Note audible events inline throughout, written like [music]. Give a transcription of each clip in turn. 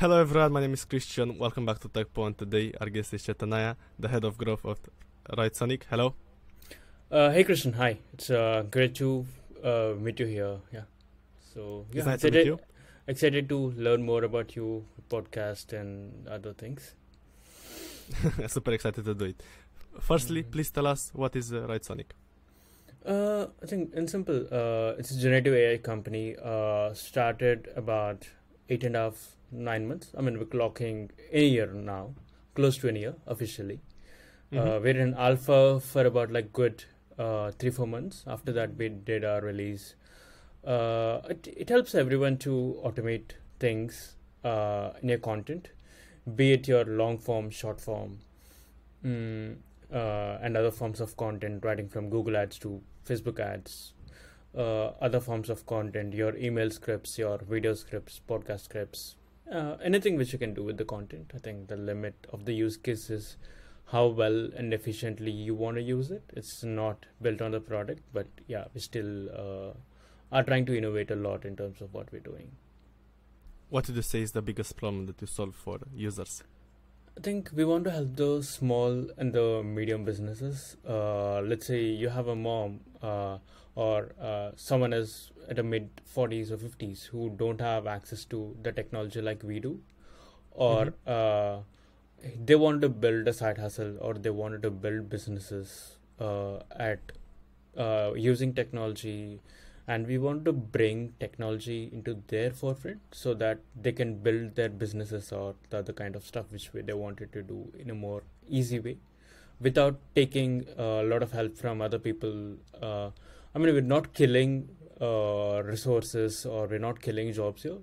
Hello everyone, my name is Christian. Welcome back to Tekpon. Today our guest is Chaitanya, the head of growth of Writesonic. Hello. Uh, hey Christian, hi. It's uh, great to uh, meet you here. Yeah. So yeah, It's nice to excited, you. excited to learn more about you, podcast, and other things. [laughs] Super excited to do it. Firstly, Mhm. please tell us what is uh, Sonic. Uh, I think in simple, uh, it's a generative AI company. Uh, started about eight and a half, nine months. I mean, we're clocking a year now, close to a year officially. Uh, Mhm. we're in alpha for about like good uh, three four months. After that, we did our release. Uh, it it helps everyone to automate things uh, in your content, be it your long form, short form, mm, uh, and other forms of content, writing from Google Ads to Facebook Ads, uh, other forms of content, your email scripts, your video scripts, podcast scripts, uh, anything which you can do with the content. I think the limit of the use case is how well and efficiently you want to use it. It's not built on the product, but yeah, we still uh, are trying to innovate a lot in terms of what we're doing. What would you say is the biggest problem that you solve for users? I think we want to help the small and the medium businesses. Uh, let's say you have a mom uh, or uh, someone is at a mid 40s or 50s who don't have access to the technology like we do, or uh, they wanted to build a side hustle or they wanted to build businesses uh, at uh, using technology and we want to bring technology into their forefront so that they can build their businesses or the other kind of stuff which they wanted to do in a more easy way without taking a lot of help from other people uh, i mean we're not killing uh, resources or we're not killing jobs here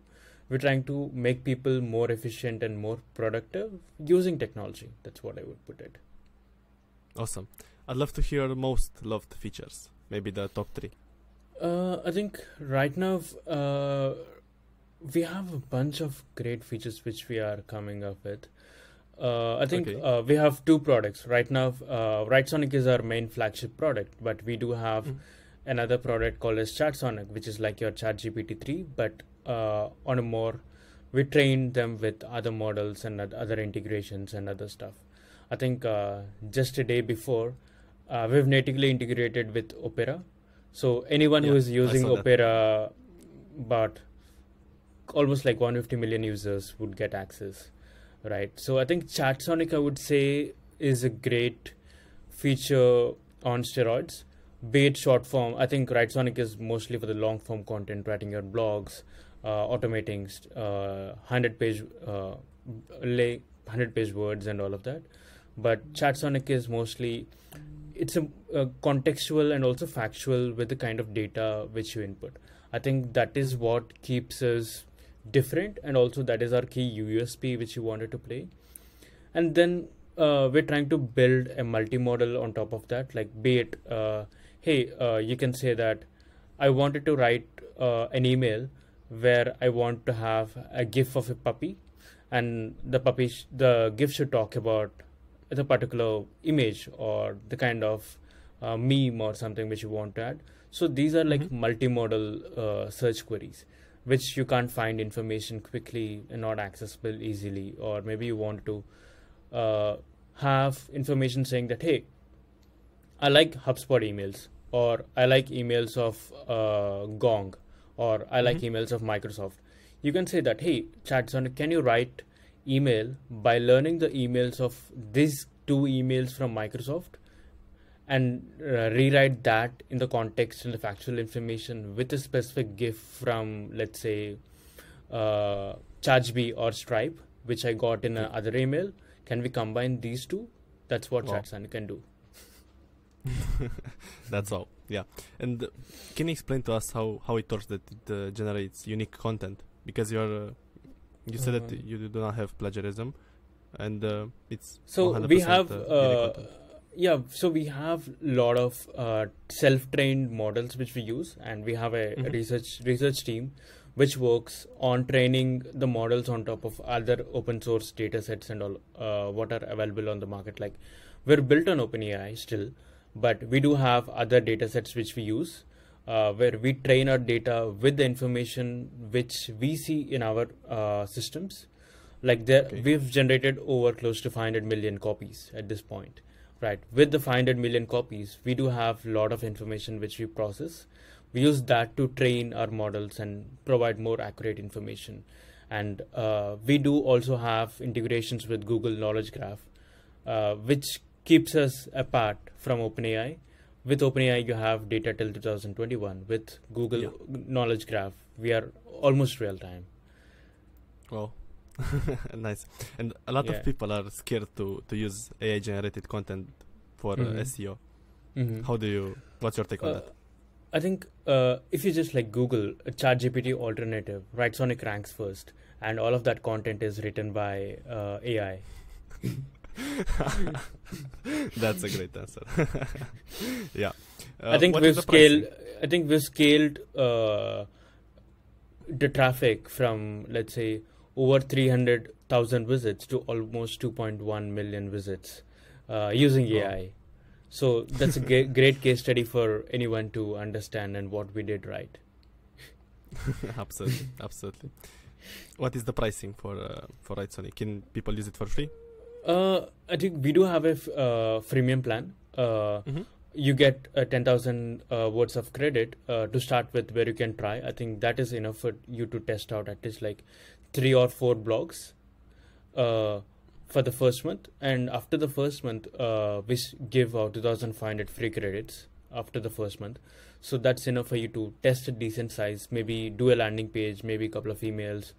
we're trying to make people more efficient and more productive using technology that's what i would put it Awesome. I'd love to hear the most loved features. Maybe the top three. Uh, I think right now uh, we have a bunch of great features which we are coming up with. Uh, I think Okay. uh, we have two products right now. Uh, Writesonic is our main flagship product, but we do have Mm. another product called as ChatSonic, which is like your ChatGPT three, but uh, on a more we train them with other models and other integrations and other stuff. I think uh, just a day before, uh, we've natively integrated with Opera. So anyone who Yeah, is I using that. Opera, but almost like 150 million users would get access, right? So I think ChatSonic, I would say, is a great feature on steroids. Be it short form, I think Writesonic is mostly for the long form content, writing your blogs, uh, automating uh, 100 page uh, lay 100 page words and all of that. But ChatSonic is mostly it's a, a contextual and also factual with the kind of data which you input. I think that is what keeps us different, and also that is our key USP which you wanted to play. And then uh, we're trying to build a multi-model on top of that. Like, be it, uh, hey, uh, you can say that I wanted to write uh, an email where I want to have a GIF of a puppy, and the puppy, sh- the GIF should talk about the particular image or the kind of uh, meme or something which you want to add. So these are like Mhm. multimodal uh, search queries, which you can't find information quickly and not accessible easily, or maybe you want to uh, have information saying that hey, I like HubSpot emails, or I like emails of uh, Gong, or I like Mhm. emails of Microsoft. You can say that hey, ChatSonic, can you write email by learning the emails of these two emails from Microsoft and uh, rewrite that in the context and the factual information with a specific GIF from, let's say, uh, ChargeBee or Stripe, which I got in another email. Can we combine these two? That's what Wow. ChatSonic can do. [laughs] That's all. Yeah. And uh, can you explain to us how, how it works that it uh, generates unique content? Because you're uh, you said that Um, you do not have plagiarism, and uh, it's So 100% we have, uh, unique uh, yeah. So we have a lot of uh, self-trained models which we use, and we have a, Mhm. research research team which works on training the models on top of other open source data sets and all uh, what are available on the market. Like we're built on OpenAI still, but we do have other data sets which we use. Uh, where we train our data with the information which we see in our uh, systems, Like there, Okay. we've generated over close to 500 million copies at this point, right? With the 500 million copies, we do have a lot of information which we process. We use that to train our models and provide more accurate information. And uh, we do also have integrations with Google Knowledge Graph, uh, which keeps us apart from OpenAI. With OpenAI, you have data till 2021. With Google Yeah. Knowledge Graph, we are almost real time. Wow. [laughs] nice. And a lot Yeah. of people are scared to, to use AI generated content for uh, Mhm. SEO. Mhm. How do you, what's your take on Uh, that? I think uh, if you just like Google a ChatGPT alternative, right? Sonic ranks first, and all of that content is written by uh, AI. [laughs] [laughs] That's a great answer. [laughs] yeah. Uh, I think we've scaled. pricing? I think we've scaled uh, the traffic from let's say over three hundred thousand visits to almost two point one million visits uh, using. AI. So that's a great case study for anyone to understand and what we did right. [laughs] absolutely, absolutely. What is the pricing for uh, for Sonic? Can people use it for free? Uh, I think we do have a f- uh, freemium plan. Uh, Mm-hmm. you get uh, 10,000 uh, words of credit uh, to start with where you can try. I think that is enough for you to test out at least like three or four blogs uh, for the first month. And after the first month, uh, we give out 2,500 free credits after the first month. So that's enough for you to test a decent size, maybe do a landing page, maybe a couple of emails.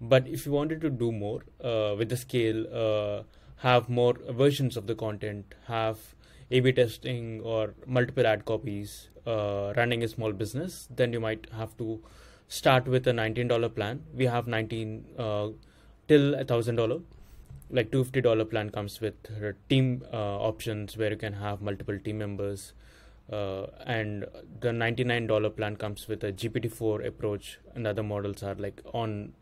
But if you wanted to do more uh, with the scale, uh, have more versions of the content, have A/B testing or multiple ad copies, uh, running a small business, then you might have to start with a $19 plan. We have 19 uh, till a thousand dollar. Like two fifty dollar plan comes with team uh, options where you can have multiple team members, uh, and the ninety nine dollar plan comes with a GPT four approach, and other models are like on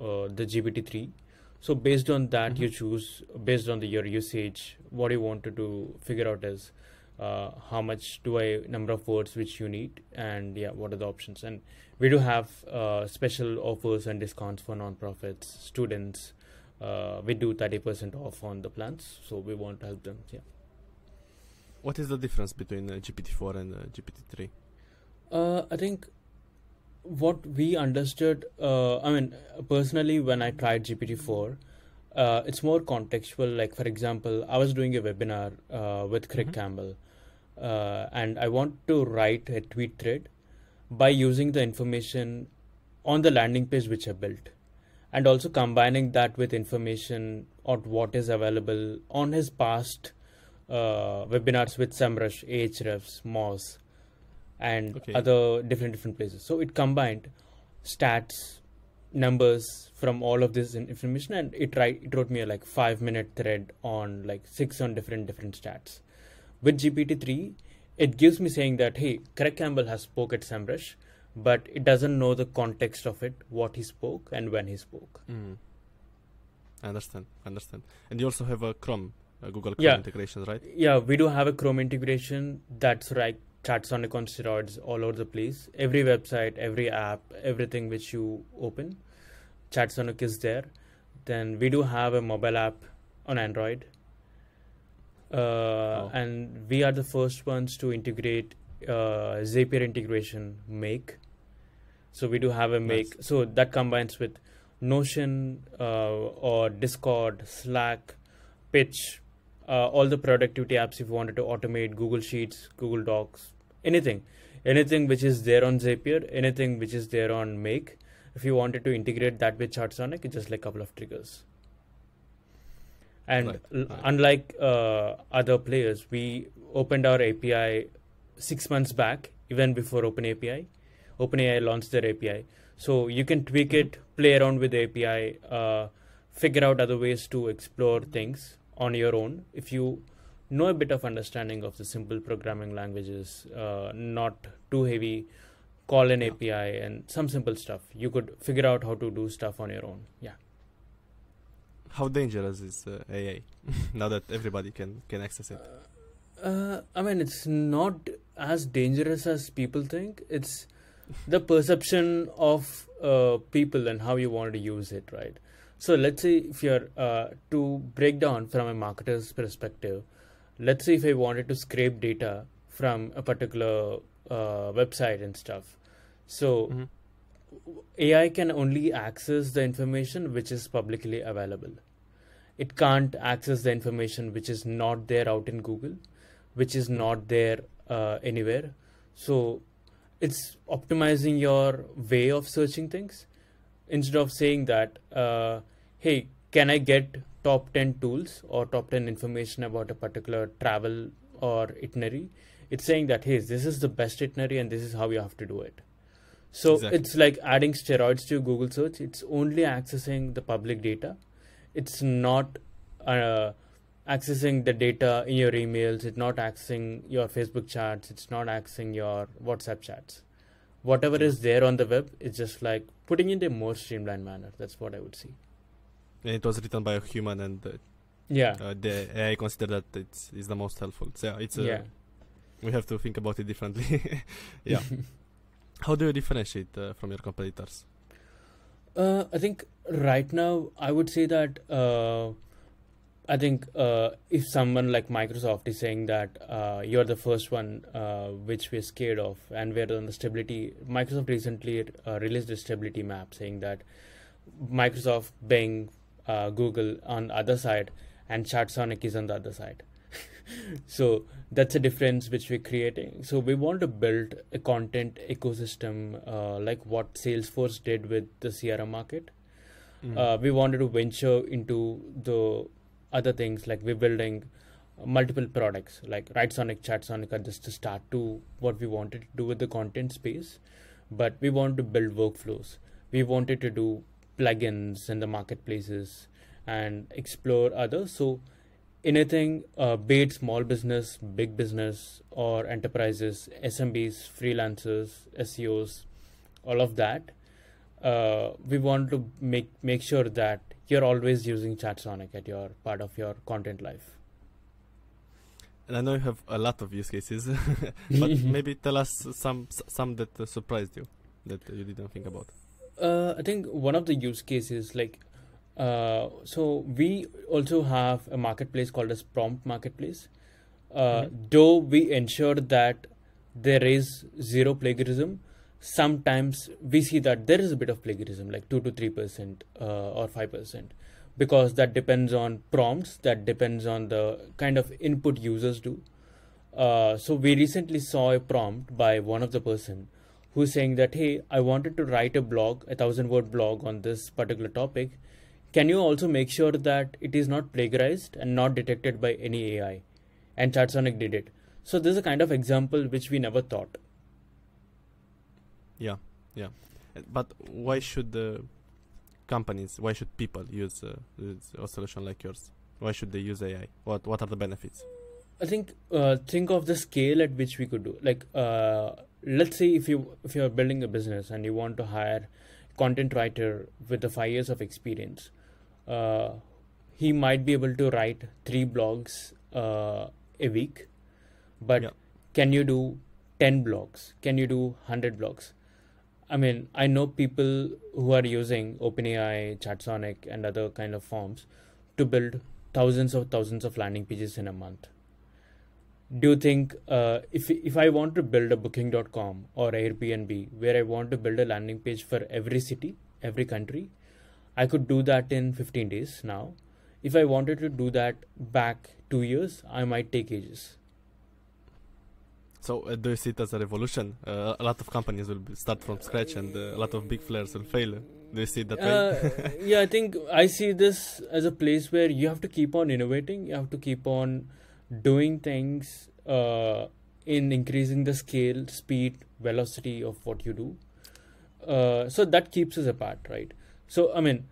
uh, the GPT three. So based on that, you Mhm. choose based on the your usage what you want to do. Figure out is uh, how much do I number of words which you need, and yeah, what are the options? And we do have uh, special offers and discounts for nonprofits, students. Uh, we do thirty percent off on the plans, so we want to help them. Yeah. What is the difference between uh, GPT-4 and uh, GPT-3? Uh, I think what we understood, uh, I mean, personally, when I tried GPT-4, uh, it's more contextual. Like, for example, I was doing a webinar uh, with Craig Mhm. Campbell, uh, and I want to write a tweet thread by using the information on the landing page which I built, and also combining that with information on what is available on his past uh, webinars with SEMrush, Ahrefs, Moz, and Okay. other different different places. So it combined stats, numbers from all of this information, and it write it wrote me a like five minute thread on like six on different different stats. With GPT three, it gives me saying that hey, Craig Campbell has spoke at SEMrush, but it doesn't know the context of it, what he spoke and when he spoke. Mm. I understand. I understand. And you also have a Chrome, a Google Chrome Yeah. integration, right? Yeah, we do have a Chrome integration. That's right. ChatSonic on steroids all over the place. Every website, every app, everything which you open, ChatSonic is there. Then we do have a mobile app on Android. Uh, Oh. And we are the first ones to integrate uh, Zapier integration Make. So we do have a Make. Nice. So that combines with Notion uh, or Discord, Slack, Pitch, uh, all the productivity apps if you wanted to automate Google Sheets, Google Docs, anything, anything which is there on Zapier, anything which is there on Make. If you wanted to integrate that with ChatSonic, it's just like a couple of triggers. And Right, right. unlike uh, other players, we opened our API six months back, even before OpenAPI. OpenAI launched their API, so you can tweak Mhm. it, play around with the API, uh, figure out other ways to explore things on your own. If you know a bit of understanding of the simple programming languages, uh, not too heavy, call an Yeah. API and some simple stuff, you could figure out how to do stuff on your own. Yeah. How dangerous is uh, AI [laughs] now that everybody can, can access it? Uh, I mean, it's not as dangerous as people think. It's the perception of uh, people and how you want to use it, right? So let's say if you're uh, to break down from a marketer's perspective, let's say if I wanted to scrape data from a particular uh, website and stuff, so Mhm. AI can only access the information which is publicly available. It can't access the information which is not there out in Google, which is not there uh, anywhere. So it's optimizing your way of searching things instead of saying that, uh, hey, can I get top 10 tools or top 10 information about a particular travel or itinerary? It's saying that, hey, this is the best itinerary and this is how you have to do it. So Exactly. it's like adding steroids to Google search. It's only accessing the public data. It's not uh, accessing the data in your emails. It's not accessing your Facebook chats. It's not accessing your WhatsApp chats. Whatever is there on the web, it's just like putting it in a more streamlined manner. That's what I would see. And it was written by a human, and uh, Yeah. uh, the AI consider that it's is the most helpful. So it's uh, yeah. we have to think about it differently. [laughs] yeah. [laughs] How do you differentiate uh, from your competitors? Uh, I think right now I would say that uh, I think uh, if someone like Microsoft is saying that uh, you're the first one uh, which we're scared of, and we're on the stability. Microsoft recently uh, released a stability map saying that Microsoft, Bing, uh, Google on the other side, and ChatSonic is on the other side. [laughs] so that's a difference which we're creating. So we want to build a content ecosystem uh, like what Salesforce did with the CRM market. Uh, we wanted to venture into the other things like we're building multiple products like Writesonic, ChatSonic are just to start to what we wanted to do with the content space, but we want to build workflows. We wanted to do plugins in the marketplaces and explore others. So anything, uh, be it small business, big business, or enterprises, SMBs, freelancers, SEOs, all of that. Uh, we want to make make sure that you're always using ChatSonic at your part of your content life. And I know you have a lot of use cases, [laughs] but [laughs] maybe tell us some some that surprised you that you didn't think about. Uh, I think one of the use cases, like, uh, so we also have a marketplace called as Prompt Marketplace. Uh, Mhm. Though we ensure that there is zero plagiarism, sometimes we see that there is a bit of plagiarism, like two to three percent uh, or five percent, because that depends on prompts, that depends on the kind of input users do. Uh, so we recently saw a prompt by one of the person who's saying that hey i wanted to write a blog a thousand word blog on this particular topic. Can you also make sure that it is not plagiarized and not detected by any ai and chatsonic did it. So this is a kind of example which we never thought Yeah, yeah. But why should the companies, why should people use uh, use a solution like yours? Why should they use AI? What What are the benefits? I think uh, think of the scale at which we could do. Like, uh, let's say if you if you're building a business and you want to hire content writer with the five years of experience, uh, he might be able to write three blogs uh, a week. But Yeah. can you do ten blogs? Can you do hundred blogs? I mean, I know people who are using OpenAI, ChatSonic, and other kind of forms to build thousands of thousands of landing pages in a month do you think uh, if if I want to build a booking.com or Airbnb where I want to build a landing page for every city, every country, I could do that in 15 days now. If I wanted to do that back 2 years, I might take ages. So uh, do you see it as a revolution? Uh, a lot of companies will start from scratch, and uh, a lot of big players will fail. Do you see that way? Uh, yeah, I think I see this as a place where you have to keep on innovating. You have to keep on doing things uh, in increasing the scale, speed, velocity of what you do. Uh, so that keeps us apart, right? So I mean,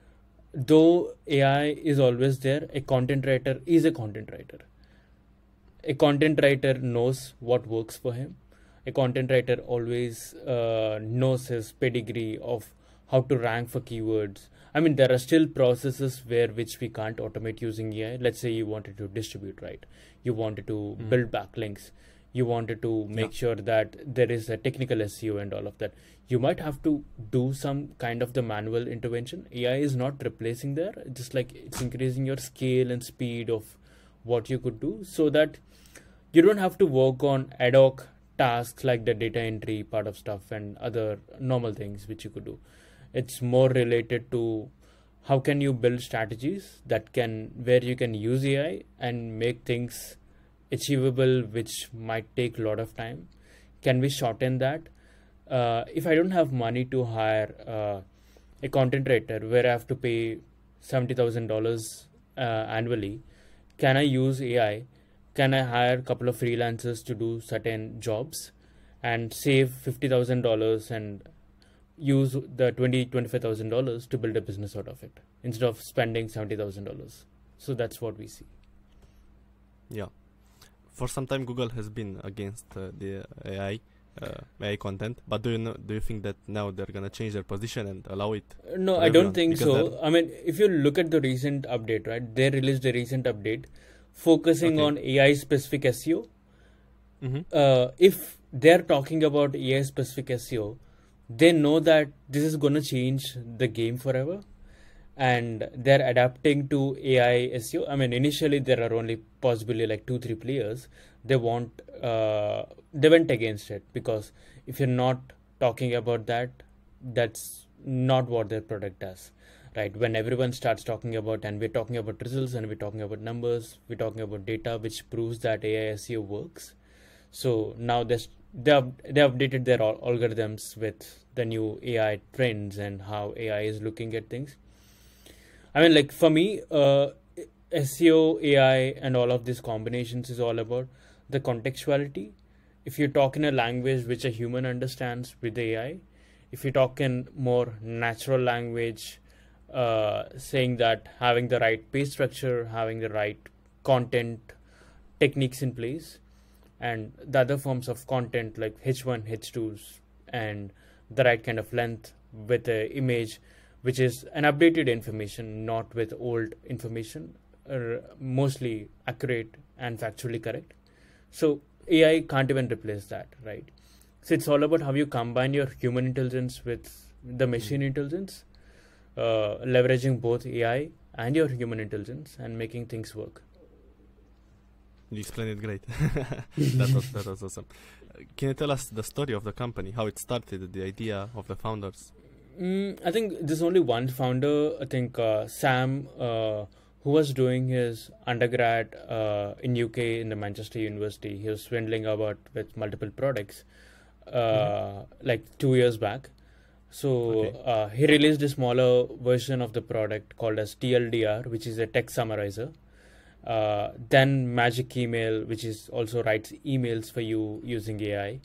though AI is always there, a content writer is a content writer. A content writer knows what works for him. A content writer always uh, knows his pedigree of how to rank for keywords. I mean, there are still processes where which we can't automate using AI. Let's say you wanted to distribute, right? You wanted to Mm. build backlinks. you wanted to make Yeah. sure that there is a technical SEO and all of that. You might have to do some kind of the manual intervention. AI is not replacing there, just like it's increasing your scale and speed of what you could do so that you don't have to work on ad hoc tasks like the data entry part of stuff and other normal things which you could do. It's more related to how can you build strategies that can where you can use AI and make things achievable which might take a lot of time. Can we shorten that? Uh, if I don't have money to hire uh, a content writer where I have to pay seventy thousand dollars uh, annually, can I use AI? Can I hire a couple of freelancers to do certain jobs and save fifty thousand dollars and use the twenty twenty five thousand dollars to build a business out of it instead of spending seventy thousand dollars? So that's what we see. Yeah. For some time, Google has been against uh, the AI uh, AI content, but do you know? Do you think that now they're gonna change their position and allow it? Uh, No, I don't think so. I mean, if you look at the recent update, right? They released a recent update focusing Okay. on AI specific SEO. Mm-hmm. Uh, if they're talking about AI specific SEO, they know that this is going to change the game forever and they're adapting to AI SEO. I mean, initially there are only possibly like two, three players. They want, uh, they went against it because if you're not talking about that, that's not what their product does, right? When everyone starts talking about, and we're talking about results and we're talking about numbers, we're talking about data which proves that AI SEO works. So now they have they updated their algorithms with the new AI trends and how AI is looking at things. I mean, like for me, uh, SEO, AI, and all of these combinations is all about the contextuality. If you talk in a language which a human understands with AI, if you talk in more natural language, uh, saying that having the right page structure, having the right content techniques in place, and the other forms of content like H1, H2s, and the right kind of length with the image, which is an updated information, not with old information, are mostly accurate and factually correct. So AI can't even replace that, right? So it's all about how you combine your human intelligence with the machine intelligence, uh, leveraging both AI and your human intelligence and making things work. You explained it great. [laughs] that was that was awesome. Can you tell us the story of the company, how it started, the idea of the founders? Mm, I think there's only one founder. I think uh, Sam, uh, who was doing his undergrad uh, in UK in the Manchester University. He was swindling about with multiple products, uh, like two years back. So Okay. uh, he released a smaller version of the product called as TLDR, which is a text summarizer. Uh, then Magic Email, which is also writes emails for you using AI,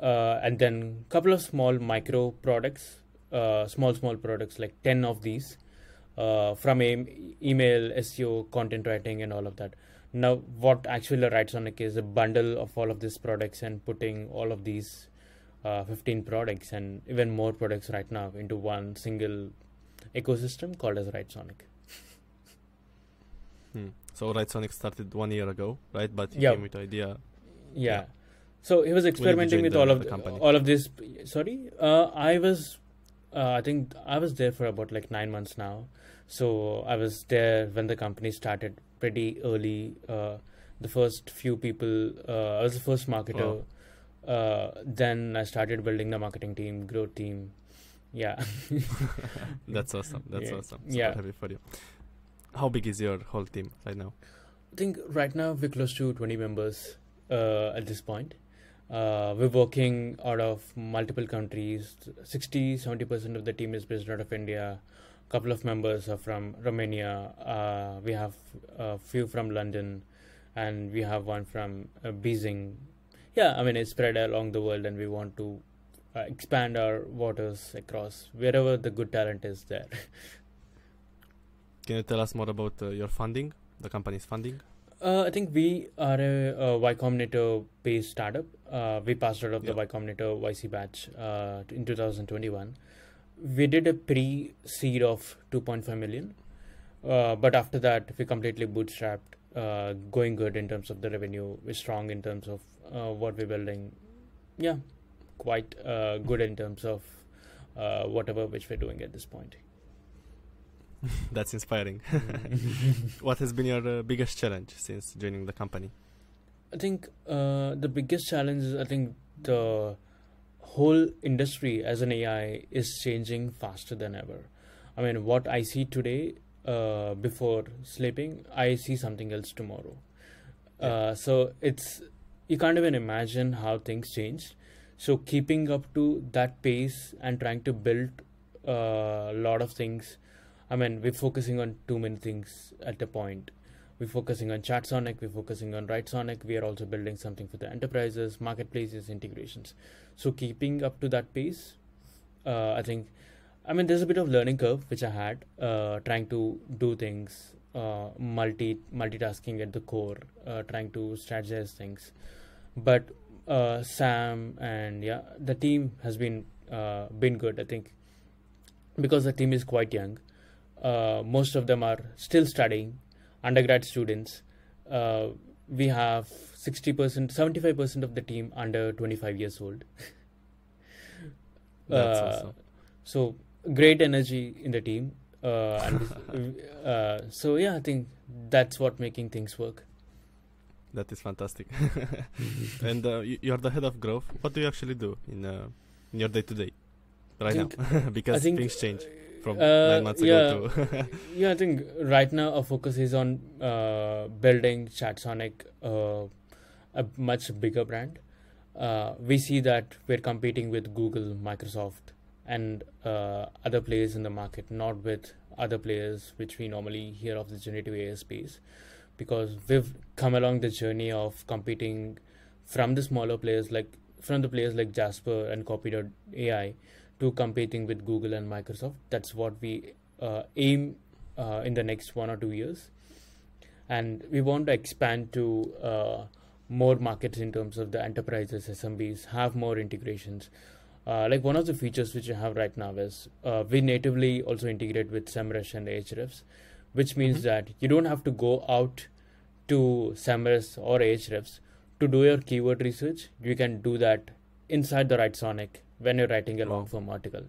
uh, and then couple of small micro products, uh, small small products like ten of these, uh, from e- email, SEO, content writing, and all of that. Now, what actually writes Writesonic is a bundle of all of these products and putting all of these uh, 15 products and even more products right now into one single ecosystem called as Writesonic. Hmm. So Writesonic started one year ago, right? But he Yeah. came with idea. Yeah. Yeah. So he was experimenting with the- all of the company? all of this. Sorry, uh, I was, uh, I think I was there for about like nine months now. So I was there when the company started pretty early. Uh, the first few people, uh, I was the first marketer. Uh, then I started building the marketing team, growth team. Yeah. [laughs] That's awesome. That's Yeah. awesome. Super Yeah. happy for you. How big is your whole team right now? I think right now we're close to 20 members uh, at this point. Uh, we're working out of multiple countries. 60 70% of the team is based out of India. A couple of members are from Romania. Uh, we have a few from London, and we have one from uh, Beijing. Yeah, I mean, it's spread along the world, and we want to uh, expand our waters across wherever the good talent is there. [laughs] Can you tell us more about uh, your funding, the company's funding? Uh, I think we are a, a Y Combinator based startup. Uh, we passed out of the Yeah. Y Combinator YC batch uh, in 2021. We did a pre seed of 2.5 million, uh, but after that, we completely bootstrapped uh, going good in terms of the revenue. We're strong in terms of what we're building. Yeah, quite uh, good in terms of uh, whatever which we're doing at this point. [laughs] That's inspiring. [laughs] what has been your uh, biggest challenge since joining the company? I think uh, the biggest challenge is I think the whole industry as an AI is changing faster than ever. I mean, what I see today uh, before sleeping, I see something else tomorrow. Yeah. Uh, so it's you can't even imagine how things change. So keeping up to that pace and trying to build uh, a lot of things. I mean, we're focusing on too many things at the point. We're focusing on ChatSonic, we're focusing on Writesonic. we are also building something for the enterprises, marketplaces, integrations. So keeping up to that pace, uh, I think, I mean, there's a bit of learning curve which I had, uh, trying to do things, uh, multi multitasking at the core, uh, trying to strategize things. But uh, Sam and yeah, the team has been uh, been good. I think because the team is quite young. Uh, most of them are still studying, undergrad students. Uh, we have 60%, 75% of the team under 25 years old. That's awesome. So great energy in the team. Uh, and [laughs] uh, so yeah, I think that's what making things work. That is fantastic. [laughs] and uh, you, you're the head of growth. What do you actually do in uh, in your day to day right think- now? [laughs] because think, things change from uh, nine months yeah. ago to Yeah, I think right now our focus is on uh, building ChatSonic uh, a much bigger brand. Uh, we see that we're competing with Google, Microsoft, and uh, other players in the market, not with other players which we normally hear of the generative AI space, because we've come along the journey of competing from the smaller players like from the players like Jasper and Copy.ai to competing with Google and Microsoft. That's what we uh, aim uh, in the next one or two years, and we want to expand to uh, more markets in terms of the enterprises, SMBs, have more integrations. Uh, like one of the features which you have right now is uh, we natively also integrate with SEMrush and Ahrefs, which means Mhm. that you don't have to go out to SEMrush or Ahrefs to do your keyword research. You can do that inside the Right WriteSonic when you're writing a Wow. long form article.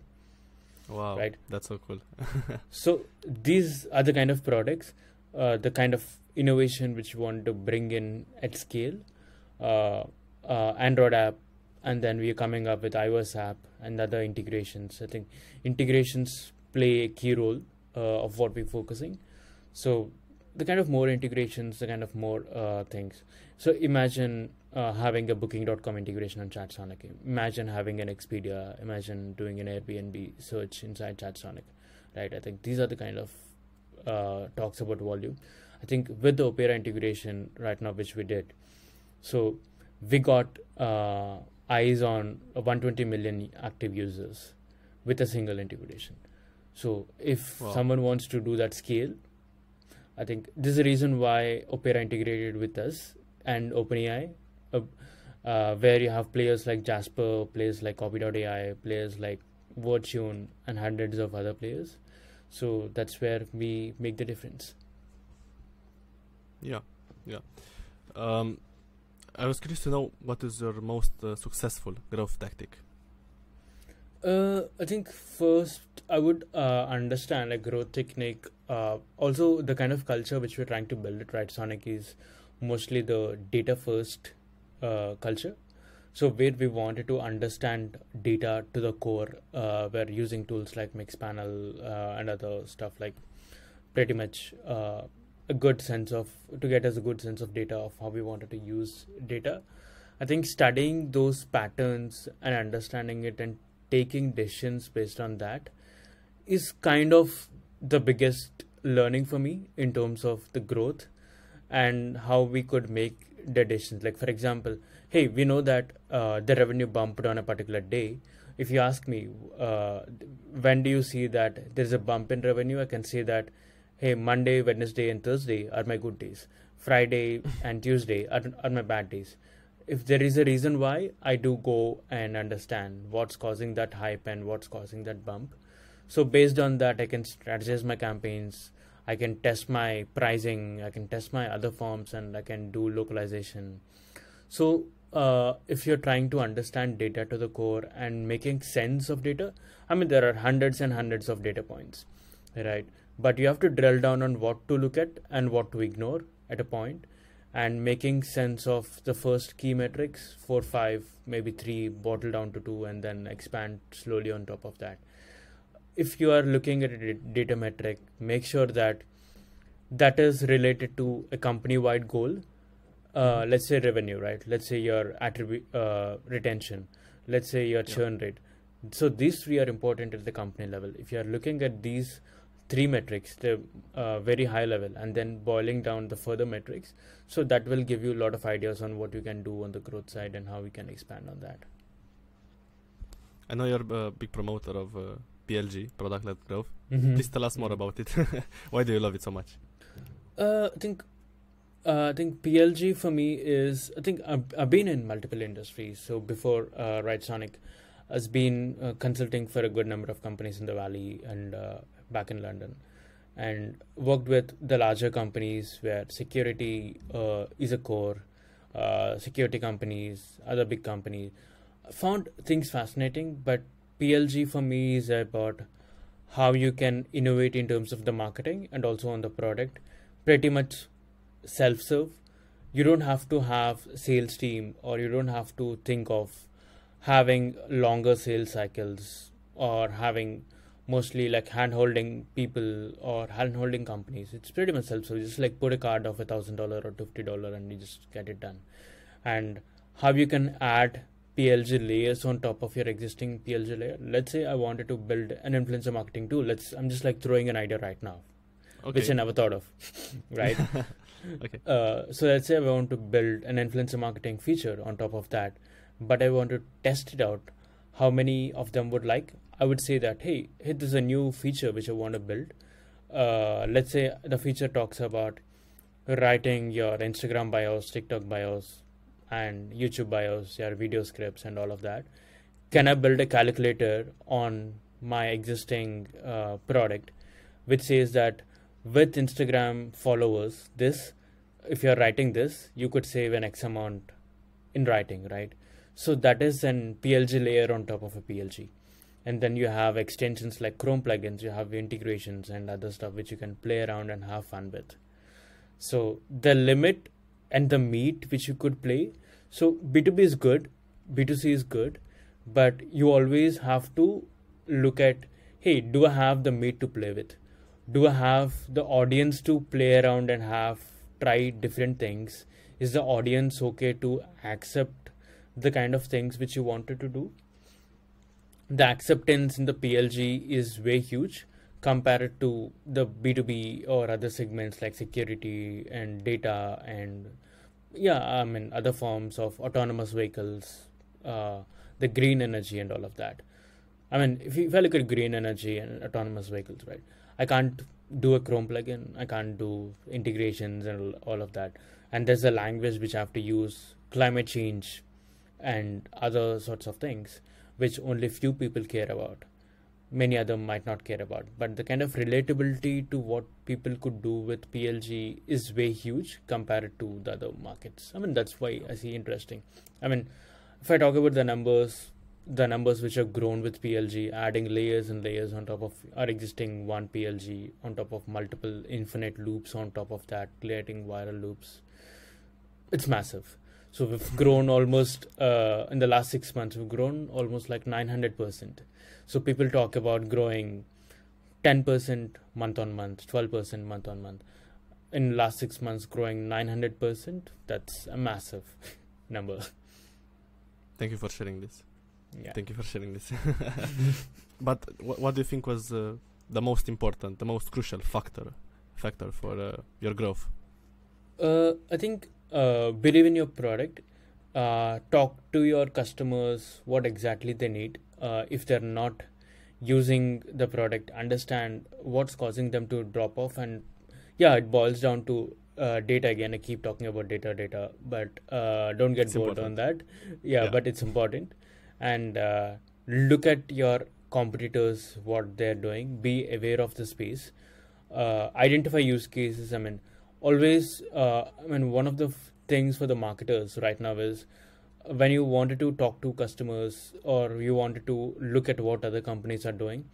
wow, Right. that's so cool. [laughs] So these are the kind of products, uh, the kind of innovation which we want to bring in at scale. Uh, uh, Android app, and then we are coming up with iOS app and other integrations. I think integrations play a key role uh, of what we're focusing. So the kind of more integrations, the kind of more uh, things. So imagine uh, having a Booking.com integration on ChatSonic. Imagine having an Expedia. Imagine doing an Airbnb search inside ChatSonic right? I think these are the kind of uh, talks about volume. I think with the Opera integration right now, which we did, so we got uh, eyes on 120 million active users with a single integration. So if Wow. someone wants to do that scale, I think this is the reason why Opera integrated with us and OpenAI, uh, uh, where you have players like Jasper, players like Copy.ai, players like Wordtune, and hundreds of other players. So that's where we make the difference. Yeah, yeah. Um, I was curious to know what is your most uh, successful growth tactic. Uh, I think first I would uh, understand a growth technique. Uh, also, the kind of culture which we're trying to build at Writesonic is mostly the data first uh, culture. So where we wanted to understand data to the core, uh, we're using tools like Mixpanel uh, and other stuff like pretty much a good sense of to get us a good sense of data of how we wanted to use data. I think studying those patterns and understanding it and taking decisions based on that is kind of the biggest learning for me in terms of the growth and how we could make decisions. Like for example, hey, we know that uh, the revenue bumped on a particular day. If you ask me, uh, when do you see that there's a bump in revenue? I can say that, hey, Monday, Wednesday, and Thursday are my good days. Friday and Tuesday are, are my bad days. If there is a reason why, I do go and understand what's causing that hype and what's causing that bump. So based on that, I can strategize my campaigns. I can test my pricing, I can test my other forms, and I can do localization. So, uh, if you're trying to understand data to the core and making sense of data, I mean, there are hundreds and hundreds of data points, right? But you have to drill down on what to look at and what to ignore at a point and making sense of the first key metrics four five maybe three bottle down to two and then expand slowly on top of that. If you are looking at a data metric make sure that that is related to a company wide goal uh, mm-hmm. let's say revenue right? Let's say your attribute uh, retention. Let's say your churn yeah. rate. So these three are important at the company level. If you are looking at these three metrics the uh, very high level and then boiling down the further metrics. So that will give you a lot of ideas on what you can do on the growth side and how we can expand on that. I know you're a big promoter of uh, plg product led growth. Mm-hmm. please tell us more about it. [laughs] Why do you love it so much? Uh, i think uh, I think PLG for me is I think I've, I've been in multiple industries. So before uh, Sonic, has been uh, consulting for a good number of companies in the valley and uh, back in London and worked with the larger companies where security uh, is a core, uh, security companies, other big companies. Found things fascinating, but PLG for me is about how you can innovate in terms of the marketing and also on the product. Pretty much self serve. You don't have to have sales team or you don't have to think of having longer sales cycles or having mostly like hand holding people or hand holding companies. It's pretty much self service. Just like put a card of a thousand dollar or fifty dollar and you just get it done. And how you can add PLG layers on top of your existing PLG layer. Let's say I wanted to build an influencer marketing tool. Let's I'm just like throwing an idea right now, okay. which I never thought of, [laughs] right? [laughs] okay. Uh, so let's say I want to build an influencer marketing feature on top of that, but I want to test it out. How many of them would like? I would say that hey, hey, this is a new feature which I want to build. Uh, let's say the feature talks about writing your Instagram bios, TikTok bios, and YouTube bios, your video scripts, and all of that. Can I build a calculator on my existing uh, product, which says that with Instagram followers, this if you're writing this, you could save an X amount in writing, right? So that is an PLG layer on top of a PLG and then you have extensions like chrome plugins you have integrations and other stuff which you can play around and have fun with. So the limit and the meat which you could play. So b2b is good b2c is good but you always have to look at hey do i have the meat to play with? Do i have the audience to play around and have try different things? Is the audience okay to accept the kind of things which you wanted to do the acceptance in the PLG is way huge compared to the B2B or other segments like security and data and yeah, I mean other forms of autonomous vehicles, uh, the green energy and all of that. I mean, if, you, if I look at green energy and autonomous vehicles, right? I can't do a Chrome plugin. I can't do integrations and all of that. And there's a language which I have to use, climate change, and other sorts of things which only few people care about. Many other might not care about. But the kind of relatability to what people could do with plg is way huge compared to the other markets. I mean that's why i see interesting. I mean if i talk about the numbers the numbers which have grown with plg adding layers and layers on top of our existing one plg on top of multiple infinite loops on top of that creating viral loops it's massive so we've grown almost uh, in the last six months. We've grown almost like 900 percent. So people talk about growing 10 percent month on month, 12 percent month on month. In last six months, growing 900 percent. That's a massive [laughs] number. Thank you for sharing this. Yeah. Thank you for sharing this. [laughs] but wh- what do you think was uh, the most important, the most crucial factor factor for uh, your growth? Uh, I think uh, believe in your product uh, talk to your customers what exactly they need. Uh, if they're not using the product understand what's causing them to drop off and yeah it boils down to uh, data again. I keep talking about data data but uh, don't get it's bored important. on that. Yeah, yeah, but it's important. And uh, look at your competitors what they're doing. Be aware of the space. Uh, identify use cases. I mean, always. Uh, I mean, one of the f- things for the marketers right now is when you wanted to talk to customers or you wanted to look at what other companies are doing.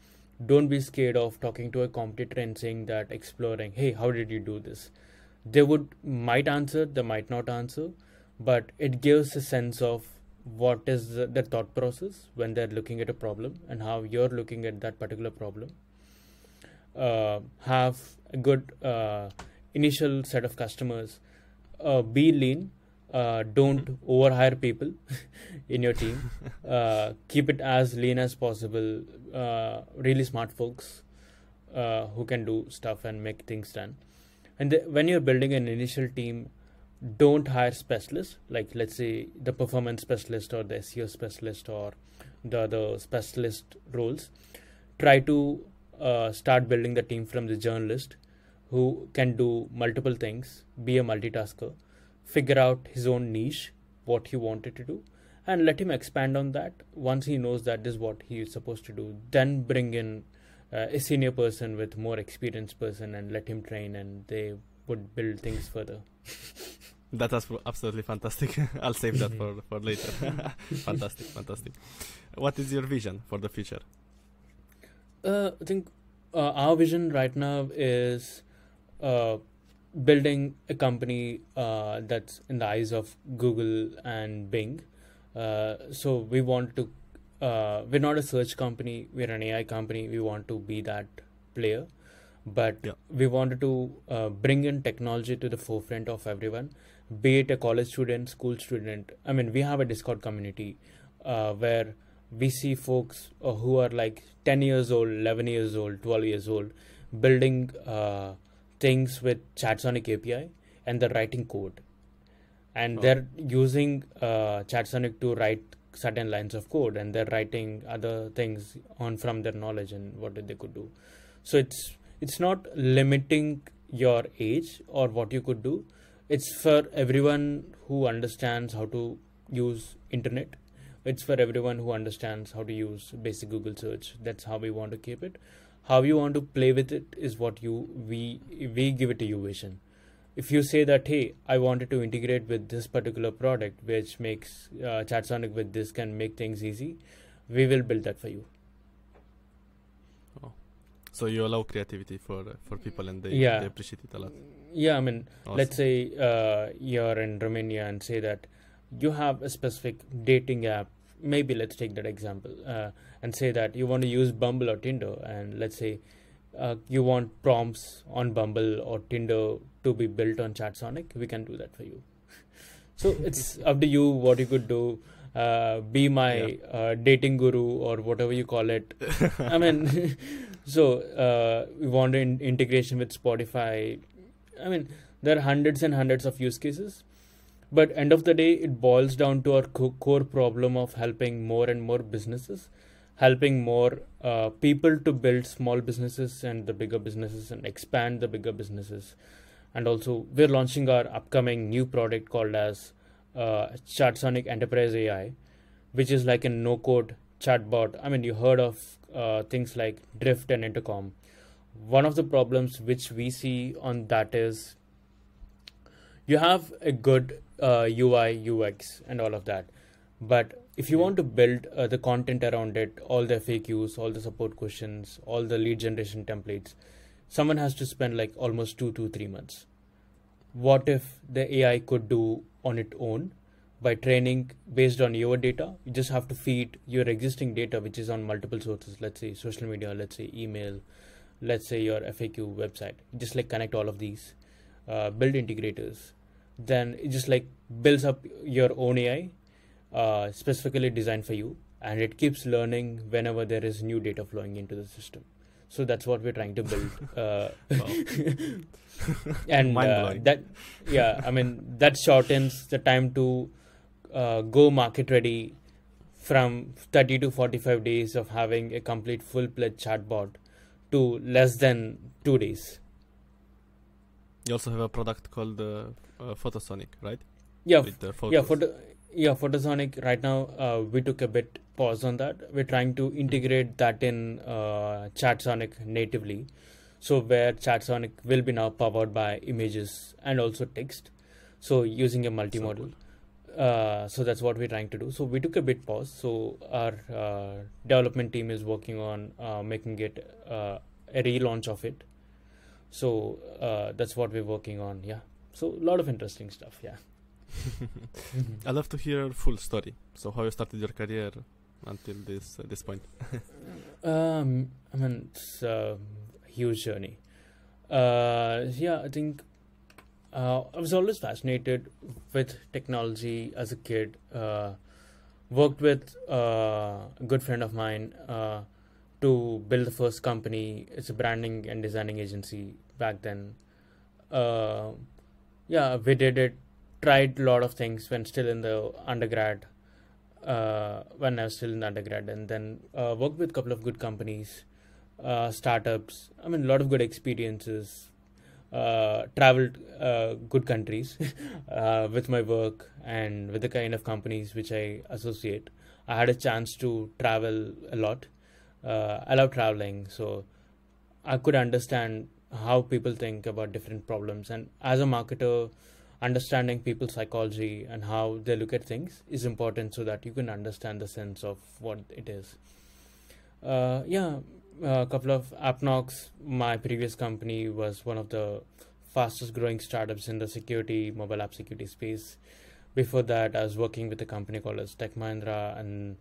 Don't be scared of talking to a competitor and saying that, exploring, hey, how did you do this? They would might answer, they might not answer, but it gives a sense of what is the, the thought process when they're looking at a problem and how you're looking at that particular problem uh, have a good uh, initial set of customers uh, be lean uh, don't overhire people [laughs] in your team. [laughs] Uh, keep it as lean as possible. Uh, really smart folks uh, who can do stuff and make things done and the, when you're building an initial team don't hire specialists. Like let's say the performance specialist or the seo specialist or the other specialist roles. Try to uh, start building the team from the journalist who can do multiple things be a multitasker figure out his own niche what he wanted to do and let him expand on that once he knows that is what he is supposed to do then bring in uh, a senior person with more experienced person and let him train and they would build things further [laughs] That was absolutely fantastic. [laughs] I'll save that for, for later. [laughs] fantastic, fantastic. What is your vision for the future? Uh, I think uh, our vision right now is uh, building a company uh, that's in the eyes of Google and Bing. Uh, so we want to. Uh, we're not a search company. We're an AI company. We want to be that player, but Yeah. we wanted to uh, bring in technology to the forefront of everyone, be it a college student, school student. I mean, we have a Discord community uh, where we see folks who are like 10 years old, 11 years old, 12 years old, building uh, things with ChatSonic API and they're writing code. And Oh. they're using uh, ChatSonic to write certain lines of code and they're writing other things on from their knowledge and what they could do. So it's it's not limiting your age or what you could do. It's for everyone who understands how to use internet it's for everyone who understands how to use basic google search that's how we want to keep it how you want to play with it is what you we we give it to you vision if you say that hey i wanted to integrate with this particular product which makes uh, chatsonic with this can make things easy we will build that for you So you allow creativity for for people and they, Yeah. they appreciate it a lot. yeah i mean Awesome. let's say uh, you're in romania and say that you have a specific dating app maybe let's take that example uh, and say that you want to use bumble or tinder and let's say uh, you want prompts on bumble or tinder to be built on chatsonic we can do that for you. [laughs] So it's [laughs] up to you what you could do. Uh, be my uh, dating guru or whatever you call it. I mean [laughs] so uh, we want in- integration with spotify. I mean there are hundreds and hundreds of use cases but end of the day it boils down to our co- core problem of helping more and more businesses helping more uh, people to build small businesses and the bigger businesses and expand the bigger businesses. And also we're launching our upcoming new product called as uh, chatsonic enterprise ai which is like a no code chatbot. I mean you heard of uh, things like drift and intercom. One of the problems which we see on that is you have a good uh, UI, UX, and all of that. But if you want to build uh, the content around it, all the FAQs, all the support questions, all the lead generation templates, someone has to spend like almost two to three months. What if the AI could do on its own by training based on your data? You just have to feed your existing data, which is on multiple sources. Let's say social media, let's say email, let's say your FAQ website. Just like connect all of these, uh, build integrators. Then it just like builds up your own AI, uh, specifically designed for you, and it keeps learning whenever there is new data flowing into the system. So that's what we're trying to build. [laughs] Uh, and uh, that yeah i mean that shortens the time to uh, go market ready from 30 to 45 days of having a complete full-fledged chatbot to less than two days You also have a product called uh, uh, Photosonic, right? yeah With the photos. yeah photo yeah photosonic right now uh, we took a bit pause on that we're trying to integrate that in uh, chatsonic natively So where ChatSonic will be now powered by images and also text. So using a multimodal. So Uh, so that's what we're trying to do. So we took a bit pause. So our uh, development team is working on uh, making it uh, a relaunch of it. So uh, that's what we're working on. Yeah. So a lot of interesting stuff. Yeah. [laughs] I love to hear full story. So how you started your career until this uh, this point. [laughs] Um, I mean, it's a huge journey. Uh, yeah, I think uh, I was always fascinated with technology as a kid. Uh, worked with uh, a good friend of mine uh, to build the first company. It's a branding and designing agency back then. Yeah, we did it. Tried a lot of things when still in the undergrad uh, when I was still in undergrad, and then uh, worked with a couple of good companies, uh, startups. I mean, a lot of good experiences. Uh, traveled uh, good countries [laughs] uh, with my work and with the kind of companies which I associate. I had a chance to travel a lot. I love traveling, so I could understand how people think about different problems. And as a marketer, understanding people's psychology and how they look at things is important so that you can understand the sense of what it is. Uh, yeah, a couple of Appknox, my previous company, was one of the fastest growing startups in the security, mobile app security space. Before that, I was working with a company called as Tech Mahindra, and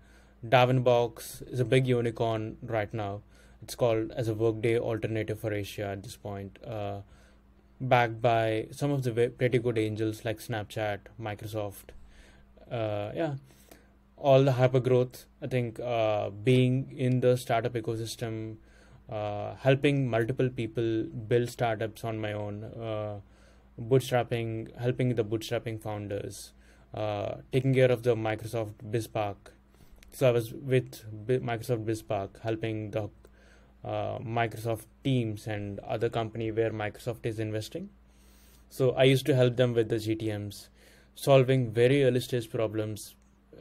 Darwinbox is a big unicorn right now. It's called as a workday alternative for Asia at this point. Uh, backed by some of the pretty good angels like Snapchat, Microsoft. Uh, yeah, all the hyper growth. I think uh, being in the startup ecosystem, uh, helping multiple people build startups on my own, uh, bootstrapping, helping the bootstrapping founders, uh, taking care of the Microsoft BizSpark. So I was with Microsoft BizSpark, helping the uh, Microsoft Teams and other company where Microsoft is investing. So I used to help them with the GTMs, solving very early stage problems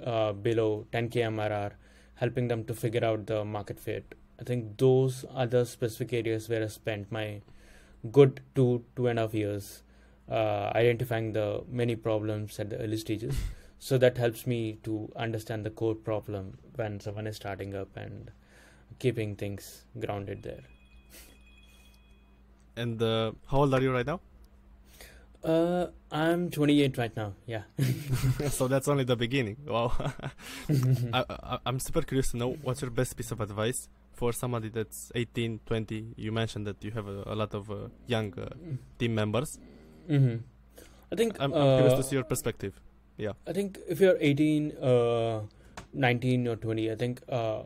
uh, below 10k MRR, helping them to figure out the market fit. I think those are the specific areas where I spent my good two two and a half years uh, identifying the many problems at the early stages. So that helps me to understand the core problem when someone is starting up and keeping things grounded there. And uh, how old are you right now? Uh, I'm 28 right now. Yeah. [laughs] so that's only the beginning. Wow. [laughs] I, I, I'm super curious to know what's your best piece of advice for somebody that's 18, 20. You mentioned that you have a, a lot of uh, young uh, team members. hmm I think I'm, I'm curious uh, to see your perspective. Yeah. I think if you're 18, uh, 19 or 20, I think uh,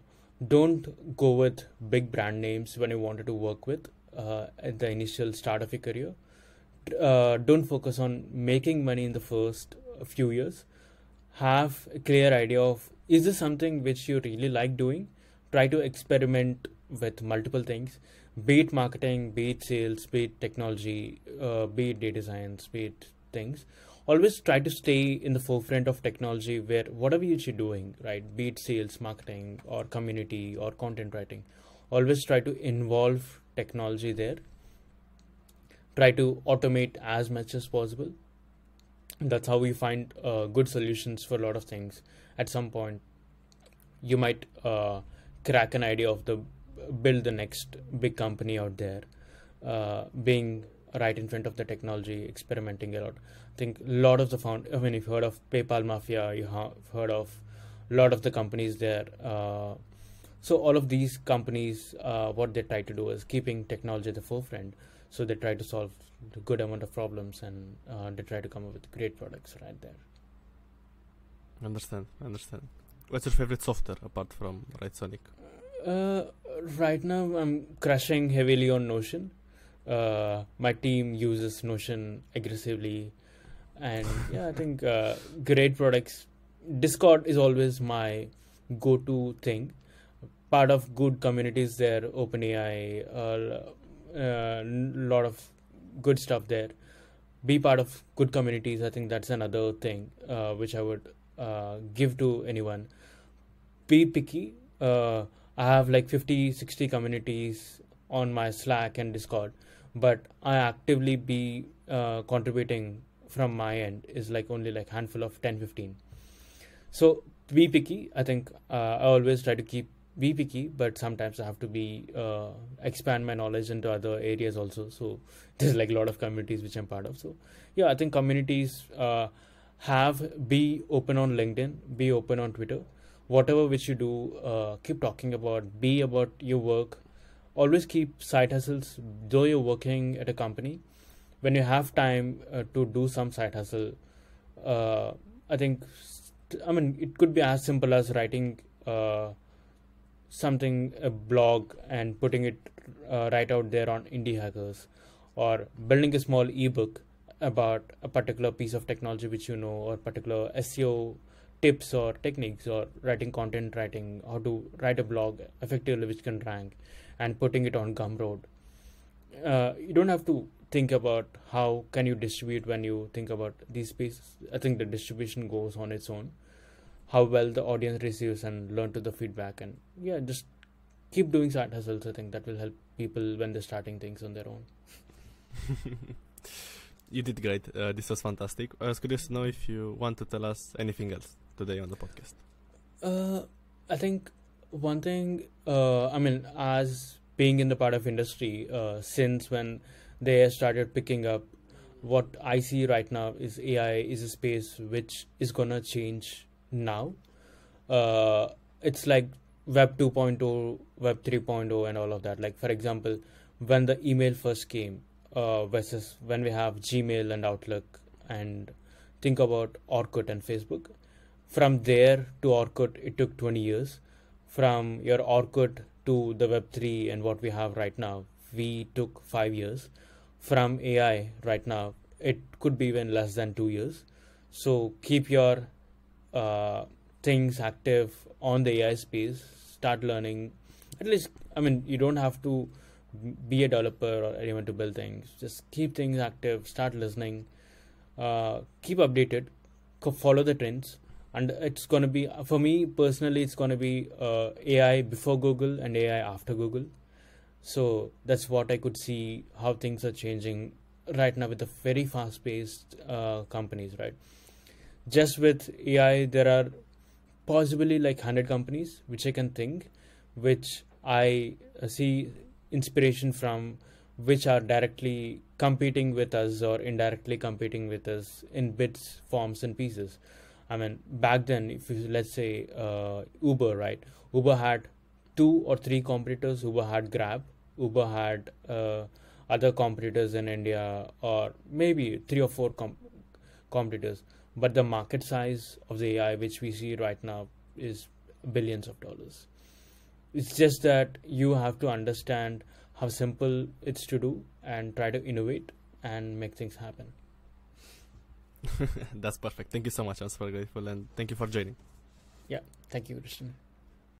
don't go with big brand names when you wanted to work with uh, at the initial start of your career. Uh, don't focus on making money in the first few years. Have a clear idea of is this something which you really like doing? Try to experiment with multiple things, be it marketing, be it sales, be it technology, uh, be it data science, be it things always try to stay in the forefront of technology where whatever you're doing right? Be it sales marketing or community or content writing always try to involve technology there. Try to automate as much as possible. That's how we find uh, good solutions for a lot of things. At some point you might uh, crack an idea of the build the next big company out there. Uh, being right in front of the technology experimenting a lot I think a lot of the found. I mean, you've heard of PayPal Mafia. You have heard of a lot of the companies there. Uh, so all of these companies, uh, what they try to do is keeping technology at the forefront. So they try to solve a good amount of problems, and uh, they try to come up with great products right there. Understand, understand. What's your favorite software apart from Writesonic? Uh, right now, I'm crushing heavily on Notion. Uh, my team uses Notion aggressively, and yeah, I think uh, great products. Discord is always my go-to thing. Part of good communities there, OpenAI, a uh, lot of good stuff there. Be part of good communities. I think that's another thing uh, which I would uh, give to anyone. Be picky. I have like 50, 60 communities on my Slack and Discord, but I actively be uh, contributing from my end is like only like handful of 10 15 so be picky i think uh, i always try to keep be picky but sometimes i have to be uh, expand my knowledge into other areas also. So [laughs] there's like a lot of communities which i'm part of. So yeah i think communities uh, have be open on linkedin be open on twitter. Whatever which you do uh, keep talking about be about your work always keep side hustles though you're working at a company when you have time uh, to do some side hustle uh, i think i mean it could be as simple as writing uh, something a blog and putting it uh, right out there on indie hackers or building a small ebook about a particular piece of technology which you know or particular seo tips or techniques or writing content writing how to write a blog effectively which can rank and putting it on gumroad uh, you don't have to think about how can you distribute when you think about these pieces. I think the distribution goes on its own. How well the audience receives and learn to the feedback and yeah just keep doing side hustles i think that will help people when they're starting things on their own. [laughs] You did great. Uh, this was fantastic. I was curious to know if you want to tell us anything else today on the podcast. Uh, i think one thing uh, i mean as being in the part of industry uh, since when they started picking up what i see right now is ai is a space which is gonna change now. Uh, it's like web 2.0 web 3.0 and all of that. Like for example when the email first came uh, versus when we have gmail and outlook and think about orkut and facebook from there to orkut it took 20 years from your orkut to the web3 and what we have right now. We took 5 years. From ai right now it could be even less than 2 years. So keep your uh, things active on the AI space, start learning. At least, I mean, you don't have to be a developer or anyone to build things. Just keep things active, start listening, uh, keep updated, follow the trends. And it's going to be, for me personally, it's going to be uh, AI before Google and AI after Google. So that's what I could see how things are changing right now with the very fast paced uh, companies, right? just with AI, there are possibly like 100 companies which I can think, which I uh, see inspiration from, which are directly competing with us or indirectly competing with us in bits, forms, and pieces. I mean, back then, if you, let's say uh, Uber, right? Uber had two or three competitors. Uber had Grab. Uber had uh, other competitors in India, or maybe three or four com- competitors but the market size of the AI which we see right now is billions of dollars. It's just that you have to understand how simple it's to do and try to innovate and make things happen. [laughs] That's perfect. Thank you so much. I'm super grateful and thank you for joining. Yeah, thank you, Christian.